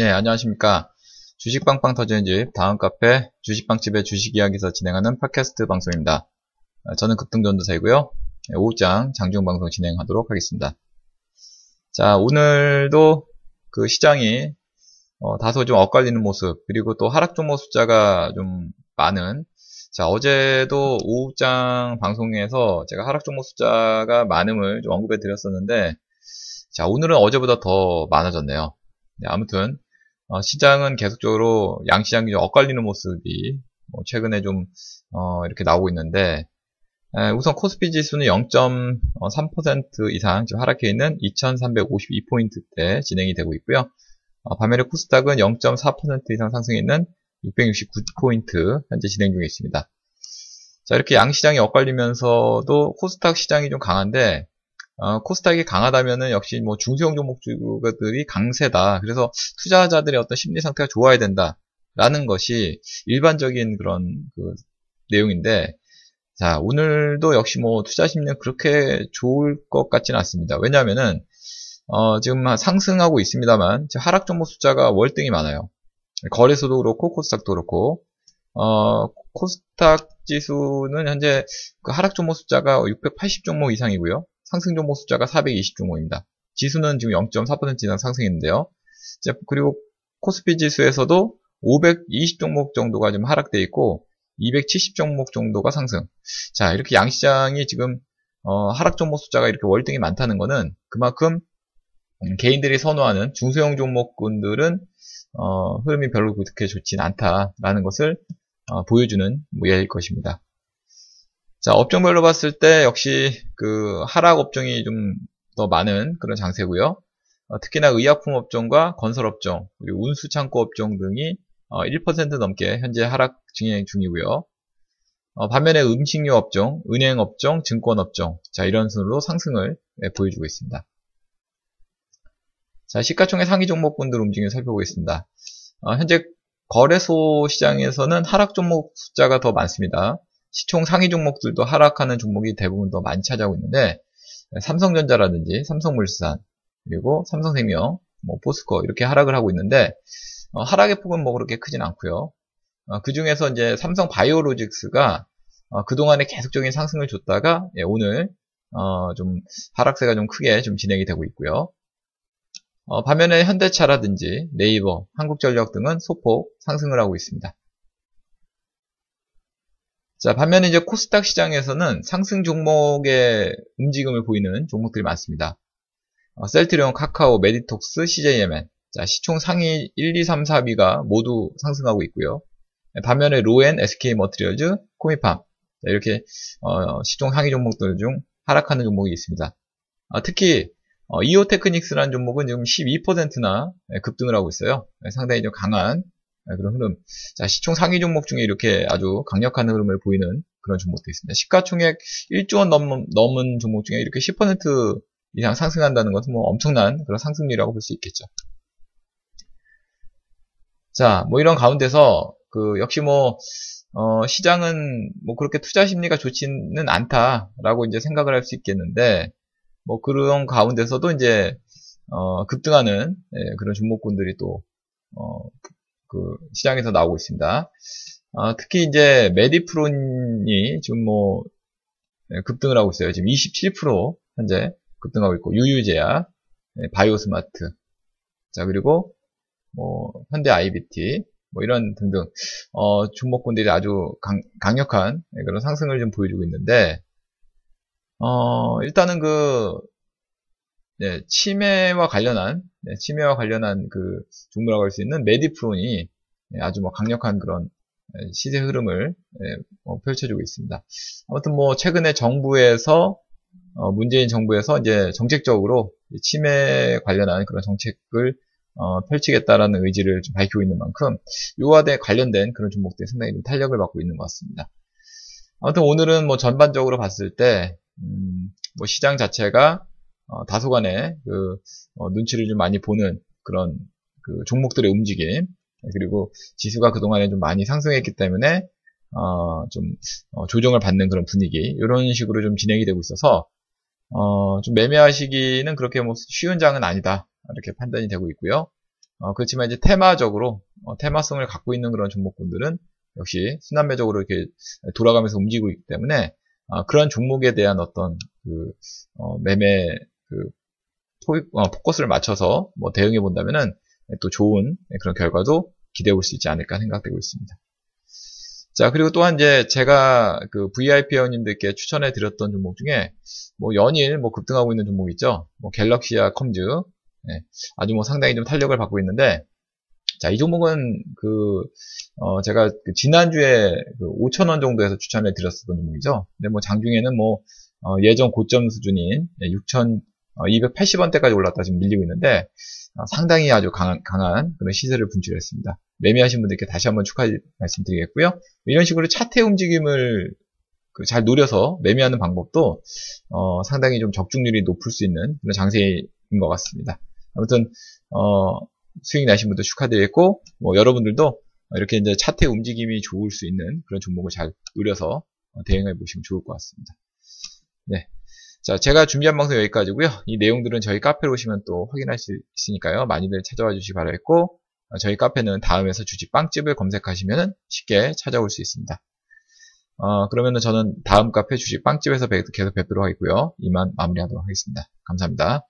네, 안녕하십니까. 주식빵빵 터지는 집, 다음 카페, 주식빵집의 주식 이야기에서 진행하는 팟캐스트 방송입니다. 아, 저는 급등전도사이고요. 네, 오후장 장중방송 진행하도록 하겠습니다. 자, 오늘도 그 시장이 어, 다소 좀 엇갈리는 모습, 그리고 또 하락 종목 숫자가 좀 많은, 자, 어제도 오후장 방송에서 제가 하락 종목 숫자가 많음을 좀 언급해 드렸었는데, 자, 오늘은 어제보다 더 많아졌네요. 네, 아무튼 어, 시장은 계속적으로 양시장이 좀 엇갈리는 모습이 뭐 최근에 좀 어, 이렇게 나오고 있는데 에, 우선 코스피 지수는 0.3% 이상 지금 하락해 있는 2,352포인트대 진행이 되고 있고요. 어, 반면에 코스닥은 0.4% 이상 상승해 있는 669포인트 현재 진행 중에 있습니다. 자 이렇게 양시장이 엇갈리면서도 코스닥 시장이 좀 강한데 어, 코스닥이 강하다면은 역시 뭐 중소형 종목들이 강세다. 그래서 투자자들의 어떤 심리 상태가 좋아야 된다. 라는 것이 일반적인 그런 그 내용인데, 자, 오늘도 역시 뭐 투자 심리는 그렇게 좋을 것 같지는 않습니다. 왜냐하면은, 어, 지금 상승하고 있습니다만, 하락 종목 숫자가 월등히 많아요. 거래소도 그렇고, 코스닥도 그렇고, 어, 코스닥 지수는 현재 그 하락 종목 숫자가 680 종목 이상이고요. 상승 종목 숫자가 420 종목입니다. 지수는 지금 0.4% 이상 상승했는데요. 그리고 코스피 지수에서도 520 종목 정도가 지금 하락돼 있고 270 종목 정도가 상승. 자 이렇게 양시장이 지금 어, 하락 종목 숫자가 이렇게 월등히 많다는 것은 그만큼 음, 개인들이 선호하는 중소형 종목군들은 어, 흐름이 별로 그렇게 좋진 않다라는 것을 어, 보여주는 모양일 것입니다. 자, 업종별로 봤을 때 역시 그 하락 업종이 좀 더 많은 그런 장세고요. 어, 특히나 의약품 업종과 건설 업종, 그리고 운수 창고 업종 등이 어, 1% 넘게 현재 하락 진행 중이고요. 어, 반면에 음식료 업종, 은행 업종, 증권 업종, 자 이런 순으로 상승을 네, 보여주고 있습니다. 자, 시가총액 상위 종목군들 움직임을 살펴보겠습니다. 어, 현재 거래소 시장에서는 하락 종목 숫자가 더 많습니다. 시총 상위 종목들도 하락하는 종목이 대부분 더 많이 차지하고 있는데 삼성전자라든지 삼성물산 그리고 삼성생명, 뭐 포스코 이렇게 하락을 하고 있는데 어, 하락의 폭은 뭐 그렇게 크진 않고요. 어, 그 중에서 이제 삼성 바이오로직스가 어, 그동안에 계속적인 상승을 줬다가 예, 오늘 어, 좀 하락세가 좀 크게 좀 진행이 되고 있고요. 어, 반면에 현대차라든지 네이버, 한국전력 등은 소폭 상승을 하고 있습니다. 자, 반면에 이제 코스닥 시장에서는 상승 종목의 움직임을 보이는 종목들이 많습니다. 어, 셀트리온, 카카오, 메디톡스, CJ E&M. 자, 시총 상위 1, 2, 3, 4위가 모두 상승하고 있고요. 반면에 로엔, SK 머트리얼즈, 코미팜. 이렇게 어, 시총 상위 종목들 중 하락하는 종목이 있습니다. 아, 특히 어, 이오테크닉스라는 종목은 지금 12%나 급등을 하고 있어요. 상당히 좀 강한 네, 그런 흐름. 자, 시총 상위 종목 중에 이렇게 아주 강력한 흐름을 보이는 그런 종목도 있습니다. 시가총액 1조 원 넘, 넘은 종목 중에 이렇게 10% 이상 상승한다는 것은 뭐 엄청난 그런 상승률이라고 볼 수 있겠죠. 자, 뭐 이런 가운데서 그 역시 뭐 어, 시장은 뭐 그렇게 투자 심리가 좋지는 않다라고 이제 생각을 할 수 있겠는데 뭐 그런 가운데서도 이제 어, 급등하는 예, 그런 종목군들이 또 어, 그 시장에서 나오고 있습니다. 아, 특히 이제 메디프론이 지금 뭐 네, 급등을 하고 있어요. 지금 27% 현재 급등하고 있고 유유제약, 네, 바이오스마트, 자 그리고 뭐 현대 IBT 뭐 이런 등등 어, 종목군들이 아주 강, 강력한 네, 그런 상승을 좀 보여주고 있는데 어, 일단은 그 네, 치매와 관련한 네, 치매와 관련한 그 종목이라고 할 수 있는 메디프론이 네, 아주 뭐 강력한 그런 네, 시세 흐름을 네, 뭐 펼쳐주고 있습니다. 아무튼 뭐 최근에 정부에서 어, 문재인 정부에서 이제 정책적으로 치매 관련한 그런 정책을 어, 펼치겠다라는 의지를 좀 밝히고 있는 만큼 이와 대 관련된 그런 종목들이 상당히 좀 탄력을 받고 있는 것 같습니다. 아무튼 오늘은 뭐 전반적으로 봤을 때, 음, 뭐 시장 자체가 어, 다소간의 그 어, 눈치를 좀 많이 보는 그런 그 종목들의 움직임 그리고 지수가 그동안에 좀 많이 상승했기 때문에 어, 좀 어, 조정을 받는 그런 분위기 이런 식으로 좀 진행이 되고 있어서 어, 좀 매매하시기는 그렇게 뭐 쉬운 장은 아니다 이렇게 판단이 되고 있고요. 어, 그렇지만 이제 테마적으로 어, 테마성을 갖고 있는 그런 종목군들은 역시 순환매적으로 이렇게 돌아가면서 움직이고 있기 때문에 어, 그런 종목에 대한 어떤 그 어, 매매 그 포, 어, 포커스를 맞춰서 뭐 대응해 본다면은 또 좋은 그런 결과도 기대해 볼 수 있지 않을까 생각되고 있습니다. 자, 그리고 또한 이제 제가 그 VIP 회원님들께 추천해 드렸던 종목 중에 뭐 연일 뭐 급등하고 있는 종목 있죠. 뭐 갤럭시아 컴즈. 네, 아주 뭐 상당히 좀 탄력을 받고 있는데 자, 이 종목은 그, 어, 제가 그 지난주에 그 5,000원 정도에서 추천해 드렸었던 종목이죠. 근데 뭐 장중에는 뭐, 어, 예전 고점 수준인 6,280원대까지 올랐다 지금 밀리고 있는데, 어, 상당히 아주 강한, 강한 그런 시세를 분출했습니다. 매매하신 분들께 다시 한번 축하 말씀드리겠고요. 이런 식으로 차트 움직임을 그잘 노려서 매매하는 방법도 어, 상당히 좀 적중률이 높을 수 있는 그런 장세인 것 같습니다. 아무튼 어, 수익 나신 분들 축하드리겠고 뭐 여러분들도 이렇게 이제 차트의 움직임이 좋을 수 있는 그런 종목을 잘 노려서 대응해 보시면 좋을 것 같습니다. 네. 자, 제가 준비한 방송 여기까지고요. 이 내용들은 저희 카페로 오시면 또 확인할 수 있으니까요. 많이들 찾아와 주시기 바라겠고 어, 저희 카페는 다음에서 주식 빵집을 검색하시면 쉽게 찾아올 수 있습니다. 어, 그러면은 저는 다음 카페 주식 빵집에서 계속 뵙도록 하겠고요. 이만 마무리하도록 하겠습니다. 감사합니다.